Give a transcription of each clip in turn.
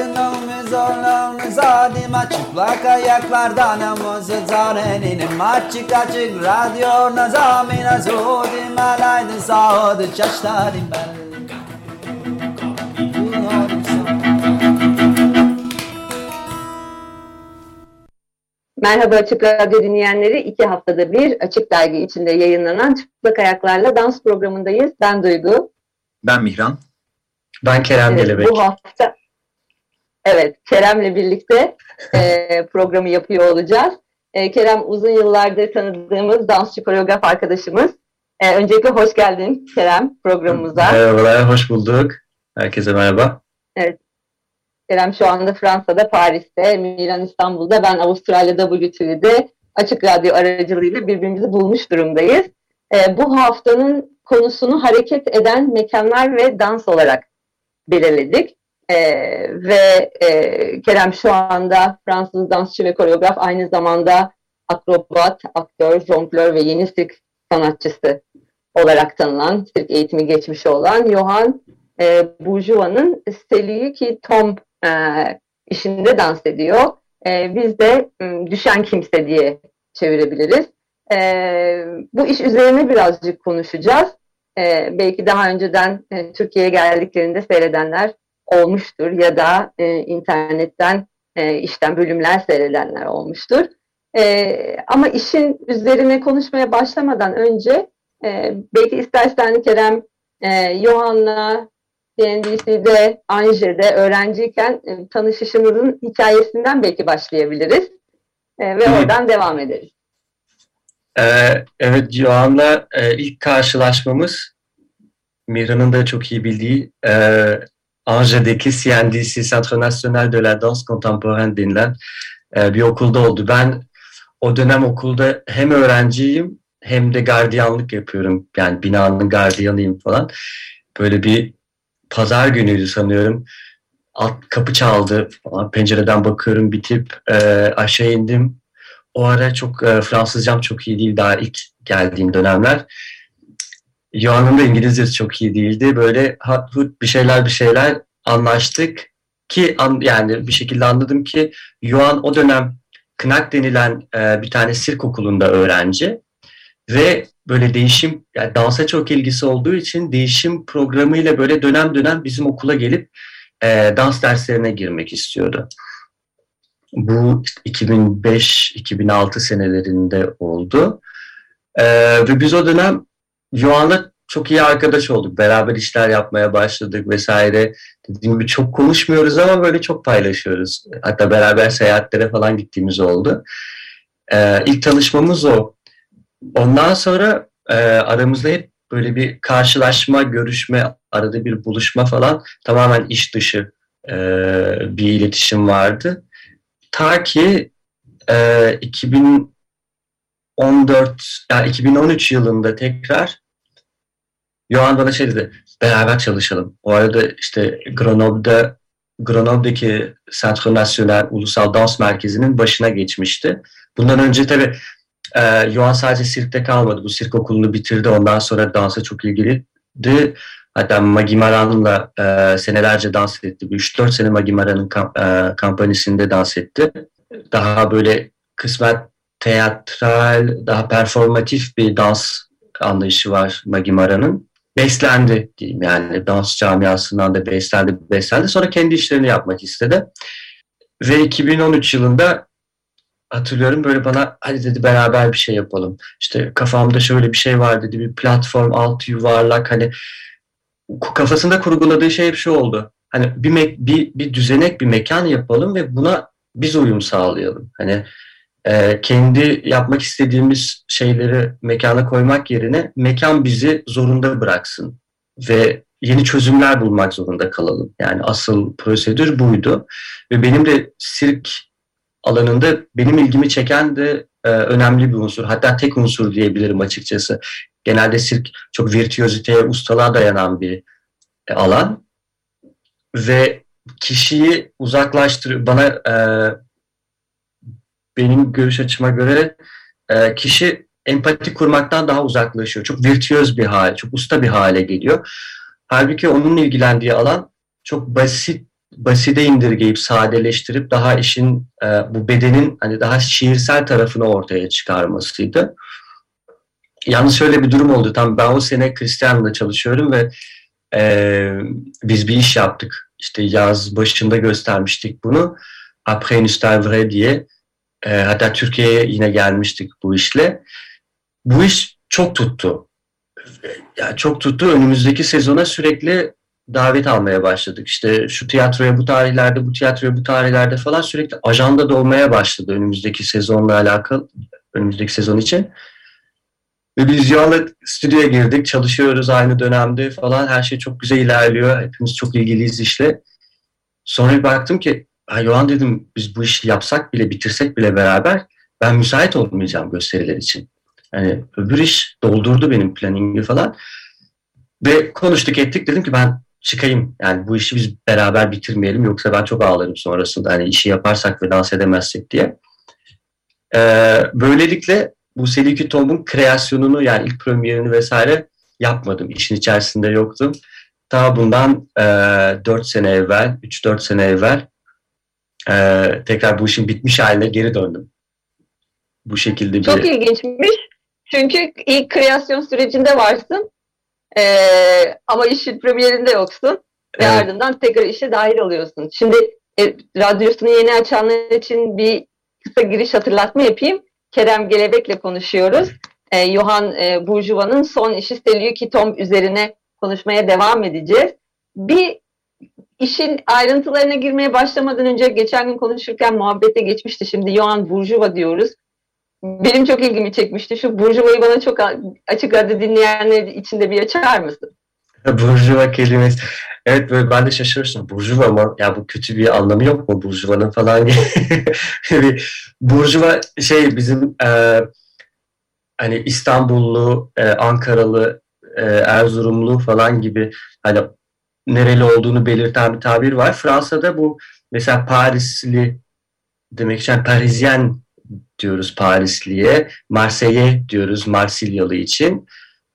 Olmuş zorluğumuz adıma Çıplak ayaklardan amuzu zareninim Açık açık radyo nazamina Zudim alaydın sağdı çaştarim ben Merhaba Açık Radyo dinleyenleri. iki haftada bir Açık Dergi içinde yayınlanan Çıplak Ayaklarla Dans programındayız. Ben Duygu. Ben Mihran. Ben Kerem Evet, Gelebek. bu hafta evet Kerem'le birlikte e, programı yapıyor olacağız. E, Kerem uzun yıllardır tanıdığımız dansçı koreograf arkadaşımız. E, öncelikle hoş geldin Kerem programımıza. Merhabalar, hoş bulduk. Herkese merhaba. Kerem şu anda Fransa'da, Paris'te, Milan İstanbul'da, ben Avustralya'da WTV'de Açık Radyo aracılığıyla birbirimizi bulmuş durumdayız. E, bu haftanın konusunu hareket eden mekanlar ve dans olarak belirledik. E, ve e, Kerem şu anda Fransız dansçı ve koreograf aynı zamanda akrobat, aktör, jonglör ve yeni sirk sanatçısı olarak tanınan, sirk eğitimi geçmiş olan Johan e, Bourgeois'ın Steliği ki Tom e, işinde dans ediyor. E, biz de düşen kimse diye çevirebiliriz. E, bu iş üzerine birazcık konuşacağız. E, belki daha önceden e, Türkiye'ye geldiklerinde seyredenler olmuştur ya da e, internetten e, işten bölümler seyredenler olmuştur. E, ama işin üzerine konuşmaya başlamadan önce e, belki istersen Kerem e, Johan'la CNBC'de, Anje'de öğrenciyken e, tanışışımızın hikayesinden belki başlayabiliriz. E, ve Hı. oradan devam ederiz. Ee, evet, Johan'la e, ilk karşılaşmamız Mira'nın da çok iyi bildiği e, Angers''deki CNDC, Centre National de la Danse Contemporaine denilen e, bir okulda oldu. Ben o dönem okulda hem öğrenciyim hem de gardiyanlık yapıyorum. Yani binanın gardiyanıyım falan. Böyle bir pazar günüydü sanıyorum. Alt kapı çaldı falan. Pencereden bakıyorum bir tip. E, aşağı indim. O ara çok e, Fransızcam çok iyi değil daha ilk geldiğim dönemler. Yohan'ın da İngilizcesi çok iyi değildi. Böyle hat hut bir şeyler bir şeyler anlaştık ki an, yani bir şekilde anladım ki Yohan o dönem Knak denilen e, bir tane sirk okulunda öğrenci ve böyle değişim yani dansa çok ilgisi olduğu için değişim programıyla böyle dönem dönem bizim okula gelip e, dans derslerine girmek istiyordu. Bu 2005-2006 senelerinde oldu. E, ve biz o dönem Johan'la çok iyi arkadaş olduk. Beraber işler yapmaya başladık vesaire. Dediğim gibi çok konuşmuyoruz ama böyle çok paylaşıyoruz. Hatta beraber seyahatlere falan gittiğimiz oldu. E, ilk tanışmamız o. Ondan sonra e, aramızda hep böyle bir karşılaşma, görüşme, arada bir buluşma falan tamamen iş dışı e, bir iletişim vardı. Ta ki e, 2014, yani 2013 yılında tekrar Johan bana şey dedi, beraber çalışalım. O arada işte Grenoble'da Grenoble'deki Centre National Ulusal Dans Merkezi'nin başına geçmişti. Bundan önce tabii e, Johan sadece sirkte kalmadı. Bu sirk okulunu bitirdi. Ondan sonra dansa çok ilgiliydi. Hatta Magi Maran'la e, senelerce dans etti. 3-4 sene Magi Maran'ın kamp, e, kampanyasında dans etti. Daha böyle kısmen teatral, daha performatif bir dans anlayışı var Magi Maran'ın. Beslendi diyeyim yani dans camiasından da beslendi, beslendi. Sonra kendi işlerini yapmak istedi. Ve 2013 yılında hatırlıyorum böyle bana hadi dedi beraber bir şey yapalım. İşte kafamda şöyle bir şey var dedi bir platform altı yuvarlak hani kafasında kurguladığı şey hep şu oldu. Hani bir, bir, bir düzenek bir mekan yapalım ve buna biz uyum sağlayalım. Hani e, kendi yapmak istediğimiz şeyleri mekana koymak yerine mekan bizi zorunda bıraksın ve yeni çözümler bulmak zorunda kalalım. Yani asıl prosedür buydu ve benim de sirk alanında benim ilgimi çeken de e, önemli bir unsur. Hatta tek unsur diyebilirim açıkçası. Genelde sirk çok virtüöziteye, ustalığa dayanan bir e, alan ve kişiyi uzaklaştırıyor. Bana e, benim görüş açıma göre e, kişi empati kurmaktan daha uzaklaşıyor. Çok virtüöz bir hal, çok usta bir hale geliyor. Halbuki onun ilgilendiği alan çok basit basite indirgeyip sadeleştirip daha işin e, bu bedenin hani daha şiirsel tarafını ortaya çıkarmasıydı. Yalnız şöyle bir durum oldu. Tam ben o sene Christian'la çalışıyorum ve e, biz bir iş yaptık. İşte yaz başında göstermiştik bunu. Après une diye. E, hatta Türkiye'ye yine gelmiştik bu işle. Bu iş çok tuttu. Yani çok tuttu. Önümüzdeki sezona sürekli davet almaya başladık. İşte şu tiyatroya bu tarihlerde, bu tiyatroya bu tarihlerde falan sürekli ajanda dolmaya başladı önümüzdeki sezonla alakalı, önümüzdeki sezon için. Ve biz Yoğan'la stüdyoya girdik, çalışıyoruz aynı dönemde falan. Her şey çok güzel ilerliyor. Hepimiz çok ilgiliyiz işle. Sonra bir baktım ki, ha Yoğan dedim biz bu işi yapsak bile, bitirsek bile beraber ben müsait olmayacağım gösteriler için. Yani öbür iş doldurdu benim planningi falan. Ve konuştuk ettik dedim ki ben çıkayım. Yani bu işi biz beraber bitirmeyelim yoksa ben çok ağlarım sonrasında. Hani işi yaparsak ve dans edemezsek diye. Ee, böylelikle bu Seliki Tom'un kreasyonunu yani ilk premierini vesaire yapmadım. İşin içerisinde yoktum. Ta bundan e, 4 sene evvel, 3-4 sene evvel e, tekrar bu işin bitmiş haline geri döndüm. Bu şekilde bir... Çok ilginçmiş. Çünkü ilk kreasyon sürecinde varsın. Ee, ama işin premierinde yoksun. Ve evet. ardından tekrar işe dahil oluyorsun. Şimdi e, radyosunu yeni açanlar için bir kısa giriş hatırlatma yapayım. Kerem Gelebek'le konuşuyoruz. E, Johan e, Burjuva'nın son işi Seleuki Tom üzerine konuşmaya devam edeceğiz. Bir işin ayrıntılarına girmeye başlamadan önce geçen gün konuşurken muhabbete geçmişti. Şimdi Johan Burjuva diyoruz. Benim çok ilgimi çekmişti. Şu Burjuva'yı bana çok açık radyo dinleyenler için de bir açar mısın? Burjuva kelimesi. Evet böyle ben de şaşırmıştım. Burjuva mı? Ya bu kötü bir anlamı yok mu Burjuva'nın falan Burjuva şey bizim e, hani İstanbullu, e, Ankaralı, e, Erzurumlu falan gibi hani nereli olduğunu belirten bir tabir var. Fransa'da bu mesela Parisli demek için yani Parisyen diyoruz Parisliye, Marseille diyoruz Marsilyalı için.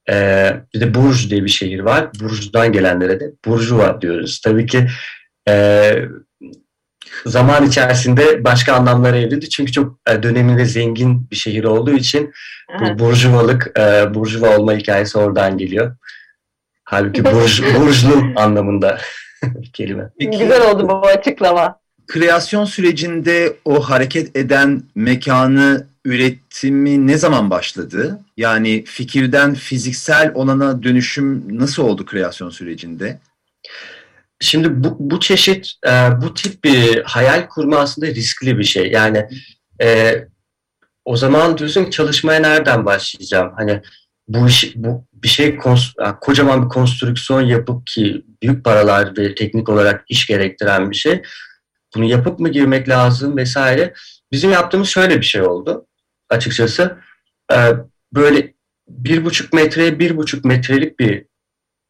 Ee, bir de Burj diye bir şehir var. Burj'dan gelenlere de Burjuva diyoruz. Tabii ki e, zaman içerisinde başka anlamlara evrildi. Çünkü çok e, döneminde zengin bir şehir olduğu için bu burjuvalık, e, burjuva olma hikayesi oradan geliyor. Halbuki burj, burjlu anlamında bir kelime. Peki, Güzel oldu bu açıklama. Kreasyon sürecinde o hareket eden mekanı üretimi ne zaman başladı? Yani fikirden fiziksel olana dönüşüm nasıl oldu kreasyon sürecinde? Şimdi bu, bu çeşit, e, bu tip bir hayal kurma aslında riskli bir şey. Yani e, o zaman diyorsun çalışmaya nereden başlayacağım? Hani bu iş, bu bir şey kocaman bir konstrüksiyon yapıp ki büyük paralar ve teknik olarak iş gerektiren bir şey. Bunu yapıp mı girmek lazım vesaire. Bizim yaptığımız şöyle bir şey oldu açıkçası. E, böyle bir buçuk metreye bir buçuk metrelik bir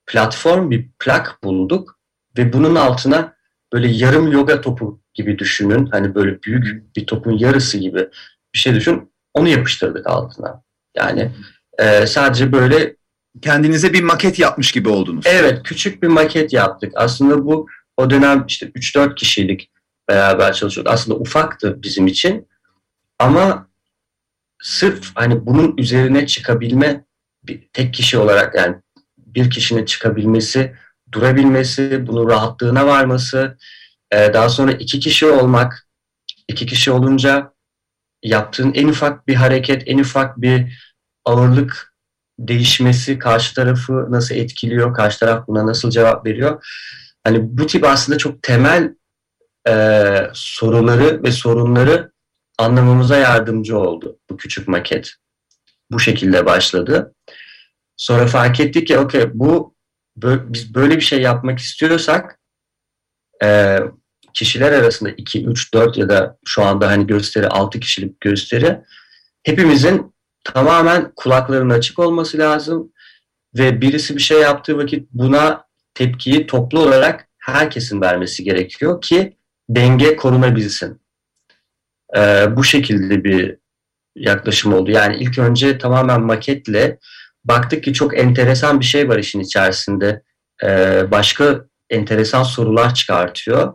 platform, bir plak bulduk ve bunun altına böyle yarım yoga topu gibi düşünün. Hani böyle büyük bir topun yarısı gibi bir şey düşün. Onu yapıştırdık altına. Yani e, sadece böyle kendinize bir maket yapmış gibi oldunuz. Evet, küçük bir maket yaptık. Aslında bu o dönem işte 3-4 kişilik beraber çalışıyorduk. Aslında ufaktı bizim için. Ama sırf hani bunun üzerine çıkabilme bir tek kişi olarak yani bir kişinin çıkabilmesi, durabilmesi, bunun rahatlığına varması, e, daha sonra iki kişi olmak, iki kişi olunca yaptığın en ufak bir hareket, en ufak bir ağırlık değişmesi karşı tarafı nasıl etkiliyor, karşı taraf buna nasıl cevap veriyor. Hani bu tip aslında çok temel e, soruları ve sorunları anlamamıza yardımcı oldu bu küçük maket. Bu şekilde başladı. Sonra fark ettik ki okey bu biz böyle bir şey yapmak istiyorsak e, kişiler arasında 2, 3, 4 ya da şu anda hani gösteri 6 kişilik gösteri hepimizin tamamen kulaklarının açık olması lazım ve birisi bir şey yaptığı vakit buna tepkiyi toplu olarak herkesin vermesi gerekiyor ki denge korunabilsin. Ee, bu şekilde bir yaklaşım oldu. Yani ilk önce tamamen maketle baktık ki çok enteresan bir şey var işin içerisinde. Ee, başka enteresan sorular çıkartıyor.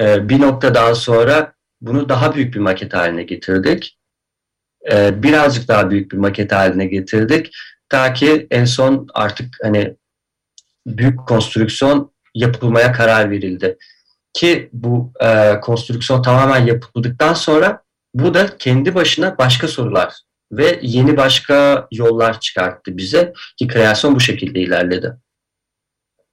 e, bir noktadan sonra bunu daha büyük bir maket haline getirdik. E, birazcık daha büyük bir maket haline getirdik. Ta ki en son artık hani büyük konstrüksiyon yapılmaya karar verildi. Ki bu e, konstrüksiyon tamamen yapıldıktan sonra bu da kendi başına başka sorular ve yeni başka yollar çıkarttı bize ki kreasyon bu şekilde ilerledi.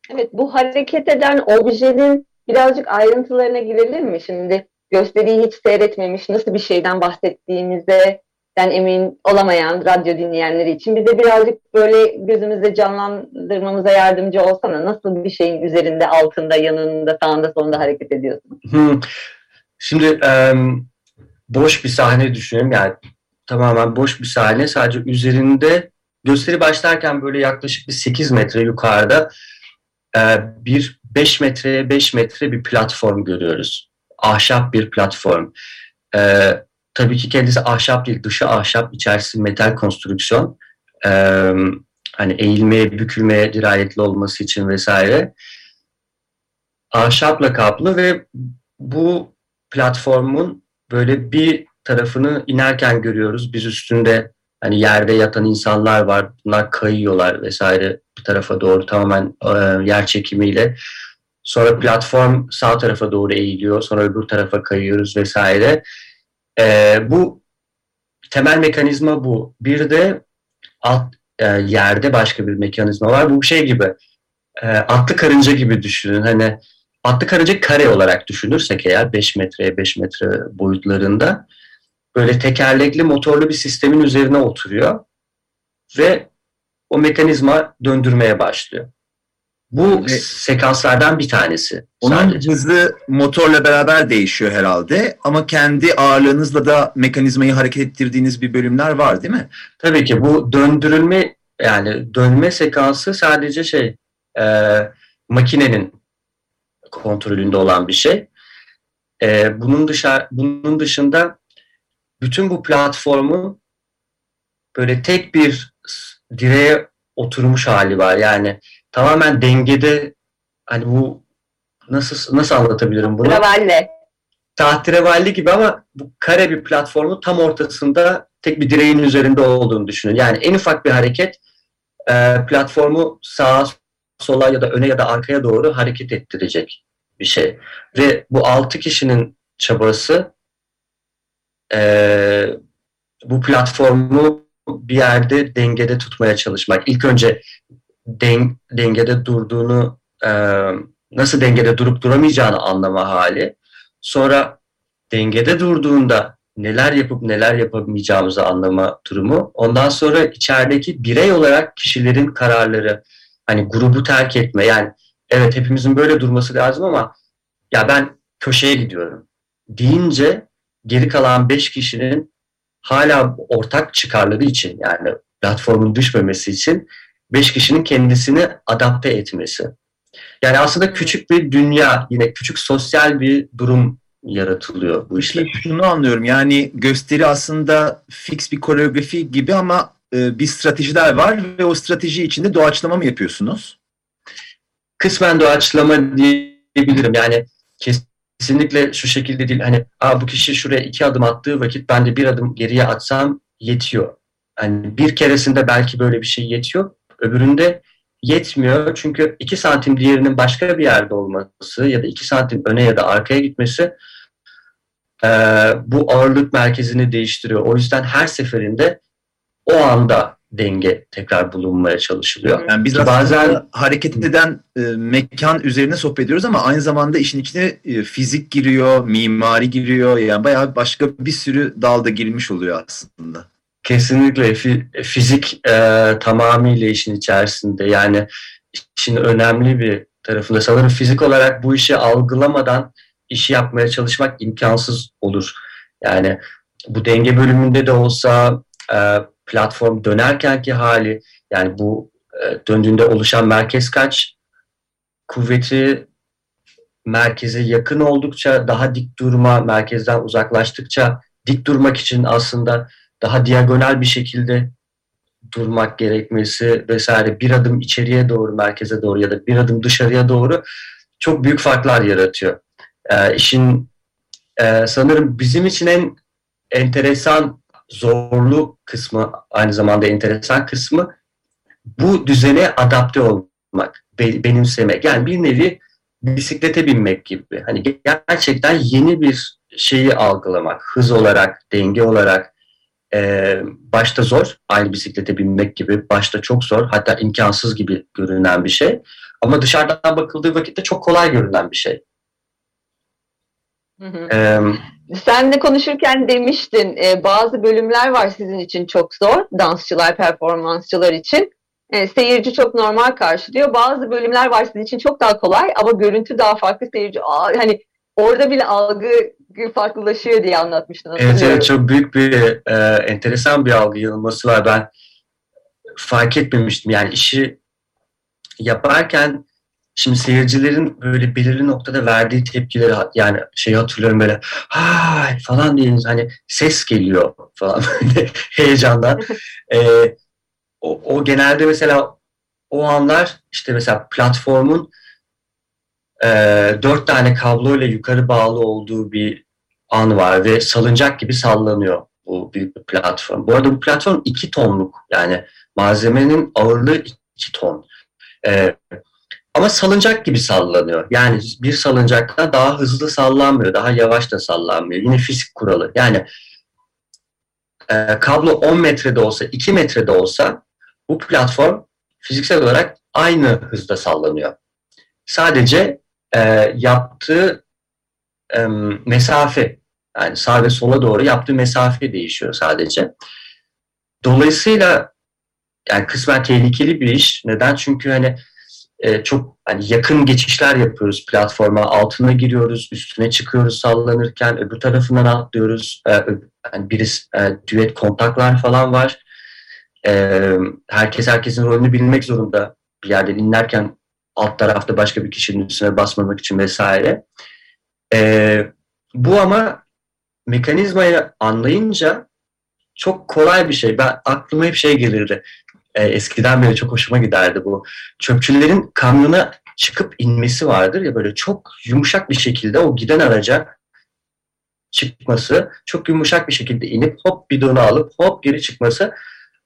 Evet bu hareket eden objenin birazcık ayrıntılarına girelim mi? Şimdi gösteriyi hiç seyretmemiş nasıl bir şeyden bahsettiğimizde ben emin olamayan radyo dinleyenleri için bize birazcık böyle gözümüzde canlandırmamıza yardımcı olsana. Nasıl bir şeyin üzerinde, altında, yanında, sağında, solunda hareket ediyorsun? Hmm. Şimdi um, boş bir sahne düşünelim. Yani tamamen boş bir sahne. Sadece üzerinde gösteri başlarken böyle yaklaşık bir 8 metre yukarıda e, bir 5 metreye 5 metre bir platform görüyoruz. Ahşap bir platform. E, tabii ki kendisi ahşap değil, dışı ahşap, içerisi metal konstrüksiyon. E, hani eğilmeye, bükülmeye dirayetli olması için vesaire. Ahşapla kaplı ve bu platformun böyle bir tarafını inerken görüyoruz. Biz üstünde hani yerde yatan insanlar var. Bunlar kayıyorlar vesaire bir tarafa doğru tamamen e, yer çekimiyle. Sonra platform sağ tarafa doğru eğiliyor. Sonra öbür tarafa kayıyoruz vesaire. E, bu temel mekanizma bu. Bir de alt e, yerde başka bir mekanizma var. Bu şey gibi e, atlı karınca gibi düşünün. Hani atlı karınca kare olarak düşünürsek eğer 5 metreye 5 metre boyutlarında böyle tekerlekli motorlu bir sistemin üzerine oturuyor ve o mekanizma döndürmeye başlıyor. Bu sekanslardan bir tanesi. Onun sadece. hızlı motorla beraber değişiyor herhalde ama kendi ağırlığınızla da mekanizmayı hareket ettirdiğiniz bir bölümler var değil mi? Tabii ki bu döndürülme yani dönme sekansı sadece şey e, makinenin kontrolünde olan bir şey. E, bunun dışarı bunun dışında bütün bu platformu böyle tek bir direğe oturmuş hali var. Yani tamamen dengede hani bu nasıl nasıl anlatabilirim bunu? Travalle. Tahterevalli gibi ama bu kare bir platformu tam ortasında tek bir direğin üzerinde olduğunu düşünün. Yani en ufak bir hareket e, platformu sağa, sola ya da öne ya da arkaya doğru hareket ettirecek bir şey. Ve bu altı kişinin çabası e, bu platformu bir yerde dengede tutmaya çalışmak. İlk önce den, dengede durduğunu, e, nasıl dengede durup duramayacağını anlama hali. Sonra dengede durduğunda neler yapıp neler yapamayacağımızı anlama durumu. Ondan sonra içerideki birey olarak kişilerin kararları, hani grubu terk etme. Yani evet hepimizin böyle durması lazım ama ya ben köşeye gidiyorum deyince geri kalan 5 kişinin hala ortak çıkarları için yani platformun düşmemesi için 5 kişinin kendisini adapte etmesi. Yani aslında küçük bir dünya, yine küçük sosyal bir durum yaratılıyor bu işte. Şunu anlıyorum yani gösteri aslında fix bir koreografi gibi ama e, bir stratejiler var ve o strateji içinde doğaçlama mı yapıyorsunuz? Kısmen doğaçlama diyebilirim. Yani kesin kesinlikle şu şekilde değil. Hani Aa, bu kişi şuraya iki adım attığı vakit ben de bir adım geriye atsam yetiyor. Hani bir keresinde belki böyle bir şey yetiyor. Öbüründe yetmiyor. Çünkü iki santim diğerinin başka bir yerde olması ya da iki santim öne ya da arkaya gitmesi e, bu ağırlık merkezini değiştiriyor. O yüzden her seferinde o anda denge tekrar bulunmaya çalışılıyor. Yani biz bazen hareket eden e, mekan üzerine sohbet ediyoruz ama aynı zamanda işin içine e, fizik giriyor, mimari giriyor. Yani bayağı başka bir sürü dalda girilmiş oluyor aslında. Kesinlikle fizik e, tamamıyla işin içerisinde. Yani işin önemli bir tarafında. Sanırım fizik olarak bu işi algılamadan işi yapmaya çalışmak imkansız olur. Yani bu denge bölümünde de olsa e, platform dönerkenki hali yani bu e, döndüğünde oluşan merkez kaç kuvveti merkeze yakın oldukça daha dik durma, merkezden uzaklaştıkça dik durmak için aslında daha diagonal bir şekilde durmak gerekmesi vesaire bir adım içeriye doğru merkeze doğru ya da bir adım dışarıya doğru çok büyük farklar yaratıyor. E, işin e, sanırım bizim için en enteresan zorlu kısmı aynı zamanda enteresan kısmı bu düzene adapte olmak, benimsemek. Yani bir nevi bisiklete binmek gibi. Hani gerçekten yeni bir şeyi algılamak, hız olarak, denge olarak e, başta zor. Aynı bisiklete binmek gibi başta çok zor, hatta imkansız gibi görünen bir şey. Ama dışarıdan bakıldığı vakitte çok kolay görünen bir şey. Hı hı. Ee, Sen de konuşurken demiştin e, bazı bölümler var sizin için çok zor dansçılar, performansçılar için. E, seyirci çok normal karşılıyor. Bazı bölümler var sizin için çok daha kolay ama görüntü daha farklı seyirci. Aa, hani orada bile algı farklılaşıyor diye anlatmıştın. Evet, evet çok büyük bir e, enteresan bir algı yanılması var. Ben fark etmemiştim. Yani işi yaparken Şimdi seyircilerin böyle belirli noktada verdiği tepkileri yani şey hatırlıyorum böyle hay falan diye hani ses geliyor falan heyecandan. ee, o, o genelde mesela o anlar işte mesela platformun e, dört tane kablo ile yukarı bağlı olduğu bir an var ve salıncak gibi sallanıyor bu büyük bir platform. Bu arada bu platform iki tonluk yani malzemenin ağırlığı iki ton. Ee, ama salıncak gibi sallanıyor. Yani bir salıncakta daha hızlı sallanmıyor, daha yavaş da sallanmıyor. Yine fizik kuralı. Yani e, kablo 10 metrede olsa, 2 metrede olsa bu platform fiziksel olarak aynı hızda sallanıyor. Sadece e, yaptığı e, mesafe, yani sağ ve sola doğru yaptığı mesafe değişiyor sadece. Dolayısıyla yani kısmen tehlikeli bir iş. Neden? Çünkü hani e, çok hani yakın geçişler yapıyoruz platforma. Altına giriyoruz, üstüne çıkıyoruz sallanırken, öbür tarafından atlıyoruz. E, yani birisi e, düet kontaklar falan var. E, herkes herkesin rolünü bilmek zorunda. Bir yerden inlerken alt tarafta başka bir kişinin üstüne basmamak için vesaire. E, bu ama mekanizmayı anlayınca çok kolay bir şey. Ben aklıma hep şey gelirdi e, eskiden beri çok hoşuma giderdi bu. Çöpçülerin kamyona çıkıp inmesi vardır ya böyle çok yumuşak bir şekilde o giden araca çıkması, çok yumuşak bir şekilde inip hop bidonu alıp hop geri çıkması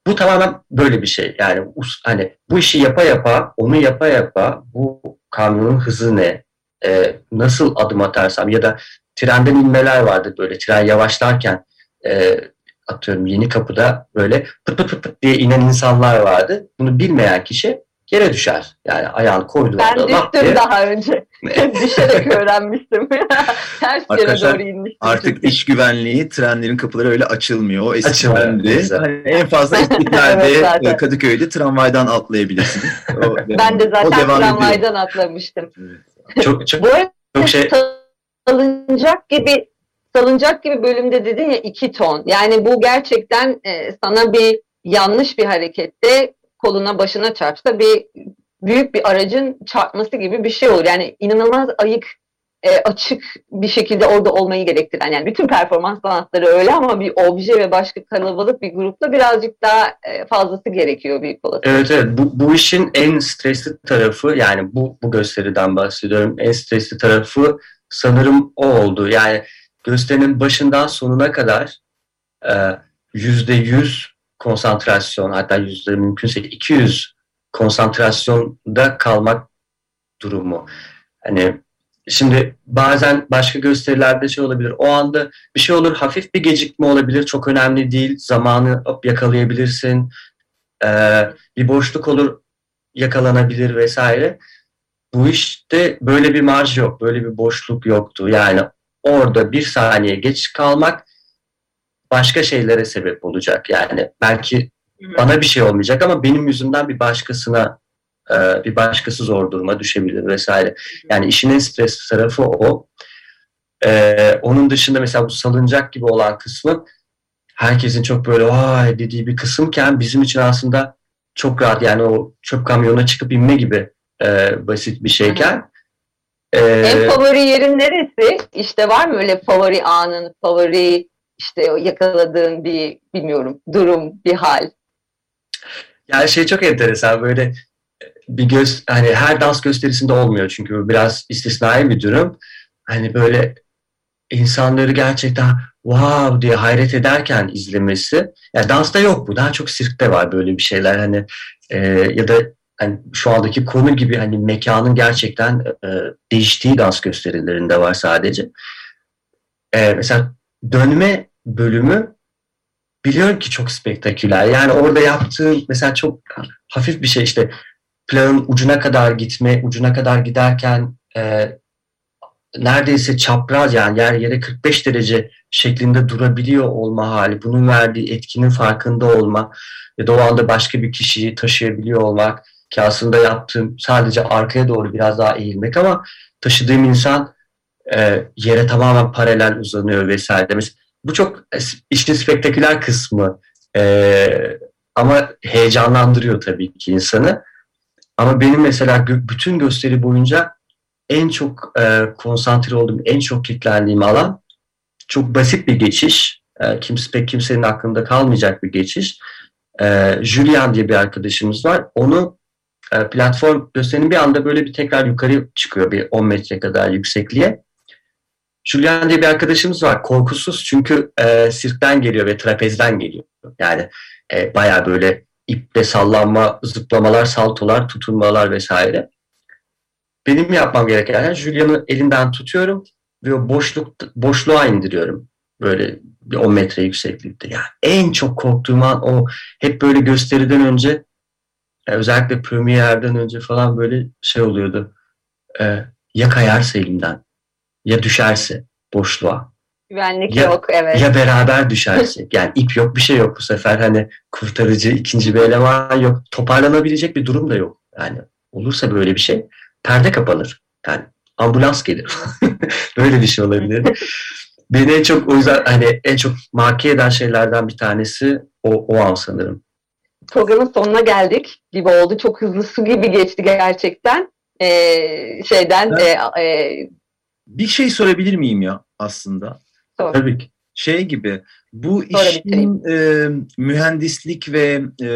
bu tamamen böyle bir şey. Yani hani bu işi yapa yapa, onu yapa yapa bu kamyonun hızı ne, e, nasıl adım atarsam ya da trenden inmeler vardı böyle tren yavaşlarken e, atıyorum yeni kapıda böyle pıt pıt pıt pıt diye inen insanlar vardı. Bunu bilmeyen kişi yere düşer. Yani ayağını koydu. Ben düştüm diye. daha önce. Düşerek öğrenmiştim. Ters yere doğru inmiştim. Artık çünkü. iş güvenliği trenlerin kapıları öyle açılmıyor. O eskiden hani en fazla İstiklal'de evet, Kadıköy'de tramvaydan atlayabilirsin. O, ben de zaten tramvaydan ediyor. atlamıştım. Evet. Çok çok, Bu çok şey salıncak gibi salıncak gibi bölümde dedin ya iki ton. Yani bu gerçekten e, sana bir yanlış bir harekette koluna başına çarpsa bir büyük bir aracın çarpması gibi bir şey olur. Yani inanılmaz ayık e, açık bir şekilde orada olmayı gerektiren yani bütün performans sanatları öyle ama bir obje ve başka kalabalık bir grupla birazcık daha e, fazlası gerekiyor büyük olasılıkla. Evet evet bu, bu işin en stresli tarafı yani bu, bu gösteriden bahsediyorum en stresli tarafı sanırım o oldu. Yani gösterinin başından sonuna kadar e, yüzde yüz konsantrasyon hatta yüzde mümkünse 200 konsantrasyonda kalmak durumu. Hani şimdi bazen başka gösterilerde şey olabilir. O anda bir şey olur, hafif bir gecikme olabilir. Çok önemli değil. Zamanı yakalayabilirsin. Ee, bir boşluk olur, yakalanabilir vesaire. Bu işte böyle bir marj yok, böyle bir boşluk yoktu. Yani orada bir saniye geç kalmak başka şeylere sebep olacak. Yani belki bana bir şey olmayacak ama benim yüzümden bir başkasına e, bir başkası zor duruma düşebilir vesaire. Yani işin en stresli tarafı o. Ee, onun dışında mesela bu salıncak gibi olan kısmı herkesin çok böyle vay dediği bir kısımken bizim için aslında çok rahat yani o çöp kamyonuna çıkıp inme gibi e, basit bir şeyken ee, en favori yerin neresi? İşte var mı öyle favori anın, favori işte yakaladığın bir bilmiyorum durum, bir hal? Yani şey çok enteresan böyle bir göz hani her dans gösterisinde olmuyor çünkü biraz istisnai bir durum. hani böyle insanları gerçekten wow diye hayret ederken izlemesi. Yani dansta yok bu. Daha çok sirkte var böyle bir şeyler. Hani e, ya da hani şu andaki konu gibi hani mekanın gerçekten e, değiştiği dans gösterilerinde var sadece. E, mesela dönme bölümü biliyorum ki çok spektaküler. Yani orada yaptığım mesela çok hafif bir şey işte planın ucuna kadar gitme, ucuna kadar giderken e, neredeyse çapraz yani yer yere 45 derece şeklinde durabiliyor olma hali, bunun verdiği etkinin farkında olma da o anda başka bir kişiyi taşıyabiliyor olmak ki aslında yaptığım sadece arkaya doğru biraz daha eğilmek ama taşıdığım insan e, yere tamamen paralel uzanıyor vesaire. Mesela bu çok işin spektaküler kısmı e, ama heyecanlandırıyor tabii ki insanı. Ama benim mesela bütün gösteri boyunca en çok e, konsantre olduğum, en çok kilitlendiğim alan çok basit bir geçiş. E, kimse pek kimsenin aklında kalmayacak bir geçiş. E, Julian diye bir arkadaşımız var. Onu e, platform gösterinin bir anda böyle bir tekrar yukarı çıkıyor bir 10 metre kadar yüksekliğe. Julian diye bir arkadaşımız var. Korkusuz çünkü e, sirkten geliyor ve trapezden geliyor. Yani e, baya böyle iple sallanma, zıplamalar, saltolar, tutunmalar vesaire. Benim yapmam gereken yani Julian'ı elinden tutuyorum ve boşluk boşluğa indiriyorum. Böyle bir 10 metre yükseklikte. Yani en çok korktuğum an o hep böyle gösteriden önce yani özellikle premierden önce falan böyle şey oluyordu. E, ya kayarsa elimden ya düşerse boşluğa. Güvenlik ya, yok evet. Ya beraber düşersek. Yani ip yok bir şey yok bu sefer hani kurtarıcı ikinci bir eleman yok. Toparlanabilecek bir durum da yok. Yani olursa böyle bir şey perde kapanır. Yani ambulans gelir. böyle bir şey olabilir. Beni en çok o yüzden hani en çok marke eden şeylerden bir tanesi o, o an sanırım. Programın sonuna geldik gibi oldu. Çok hızlı su gibi geçti gerçekten. Ee, şeyden e, e, bir şey sorabilir miyim ya aslında? Sor. Tabii ki. Şey gibi bu Sonra işin e, mühendislik ve e,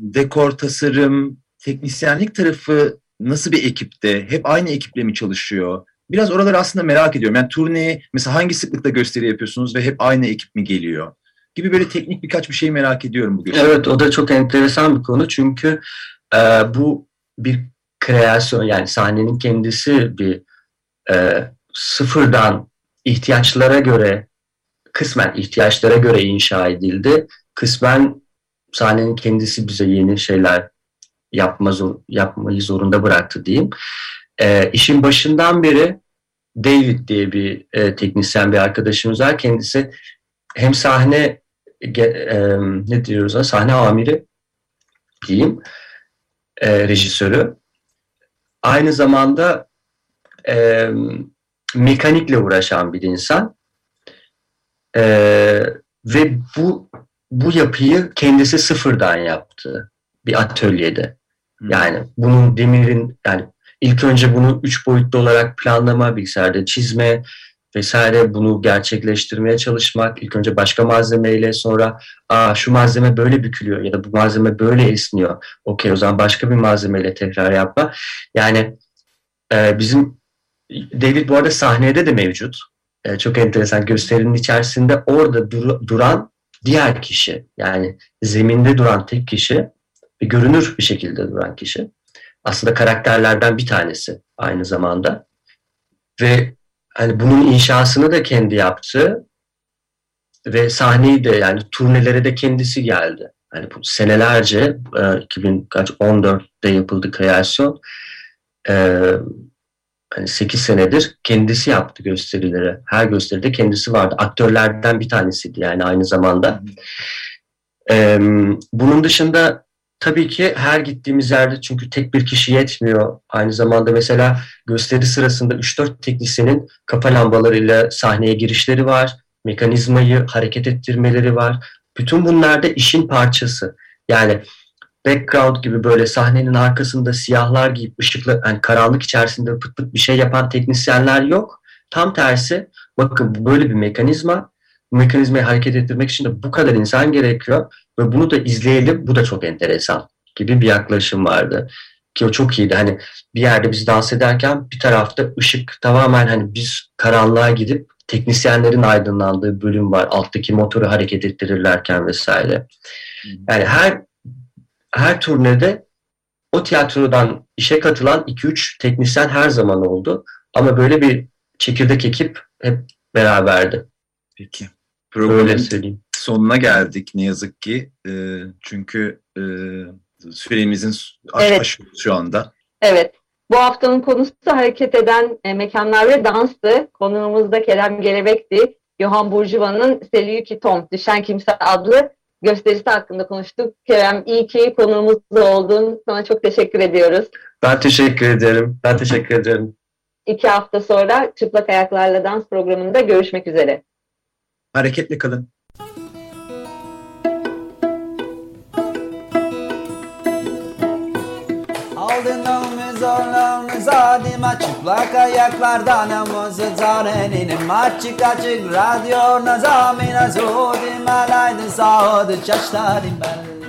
dekor tasarım, teknisyenlik tarafı nasıl bir ekipte? Hep aynı ekiple mi çalışıyor? Biraz oraları aslında merak ediyorum. Yani turneye mesela hangi sıklıkta gösteri yapıyorsunuz ve hep aynı ekip mi geliyor? Gibi böyle teknik birkaç bir şey merak ediyorum bugün. Evet o da çok enteresan bir konu çünkü e, bu bir kreasyon yani sahnenin kendisi bir e, sıfırdan ihtiyaçlara göre kısmen ihtiyaçlara göre inşa edildi. Kısmen sahnenin kendisi bize yeni şeyler yapma yapmayı zorunda bıraktı diyeyim. E, işin başından beri David diye bir e, teknisyen bir arkadaşımız var. Kendisi hem sahne e, ne diyoruz sahne amiri diyeyim e, rejisörü. Aynı zamanda e, mekanikle uğraşan bir insan. E, ve bu bu yapıyı kendisi sıfırdan yaptı bir atölyede. Yani bunun demirin yani ilk önce bunu üç boyutlu olarak planlama, bilgisayarda çizme vesaire bunu gerçekleştirmeye çalışmak. İlk önce başka malzemeyle sonra Aa, şu malzeme böyle bükülüyor ya da bu malzeme böyle esniyor. Okey o zaman başka bir malzemeyle tekrar yapma. Yani e, bizim David bu arada sahnede de mevcut. E, çok enteresan gösterinin içerisinde orada dur, duran diğer kişi yani zeminde duran tek kişi ve görünür bir şekilde duran kişi. Aslında karakterlerden bir tanesi aynı zamanda. Ve hani bunun inşasını da kendi yaptı ve sahneyi de yani turnelere de kendisi geldi. Yani bu senelerce 2014'te yapıldı kreasyon. Hani 8 senedir kendisi yaptı gösterileri. Her gösteride kendisi vardı. Aktörlerden bir tanesiydi yani aynı zamanda. Ee, bunun dışında tabii ki her gittiğimiz yerde çünkü tek bir kişi yetmiyor. Aynı zamanda mesela gösteri sırasında 3-4 teknisyenin kafa lambalarıyla sahneye girişleri var. Mekanizmayı hareket ettirmeleri var. Bütün bunlar da işin parçası. Yani background gibi böyle sahnenin arkasında siyahlar giyip ışıklı yani karanlık içerisinde pıt pıt bir şey yapan teknisyenler yok. Tam tersi bakın böyle bir mekanizma. Bu mekanizmayı hareket ettirmek için de bu kadar insan gerekiyor ve bunu da izleyelim. Bu da çok enteresan gibi bir yaklaşım vardı. ki o çok iyiydi. Hani bir yerde biz dans ederken bir tarafta ışık tamamen hani biz karanlığa gidip teknisyenlerin aydınlandığı bölüm var. Alttaki motoru hareket ettirirlerken vesaire. Yani her her turnede o tiyatrodan işe katılan 2-3 teknisyen her zaman oldu. Ama böyle bir çekirdek ekip hep beraberdi. Peki. Öyle Programın söyleyeyim. sonuna geldik ne yazık ki. E, çünkü e, süremizin aş, Evet. aşıyoruz şu anda. Evet. Bu haftanın konusu hareket eden e, mekanlar ve danstı. Konuğumuz da Kerem Gelebek'ti. Johann Bourjuva'nın Seleuki Tom, Düşen Kimse adlı gösterisi hakkında konuştuk. Kerem iyi ki konuğumuz oldun. Sana çok teşekkür ediyoruz. Ben teşekkür ederim. Ben teşekkür ederim. İki hafta sonra Çıplak Ayaklarla Dans programında görüşmek üzere. Hareketli kalın. Aldın omuz zadıma çıplak ayaklardan omuz zarenin Açık açık radyo nazamina zodim alaydı sağdı çaşlarım ben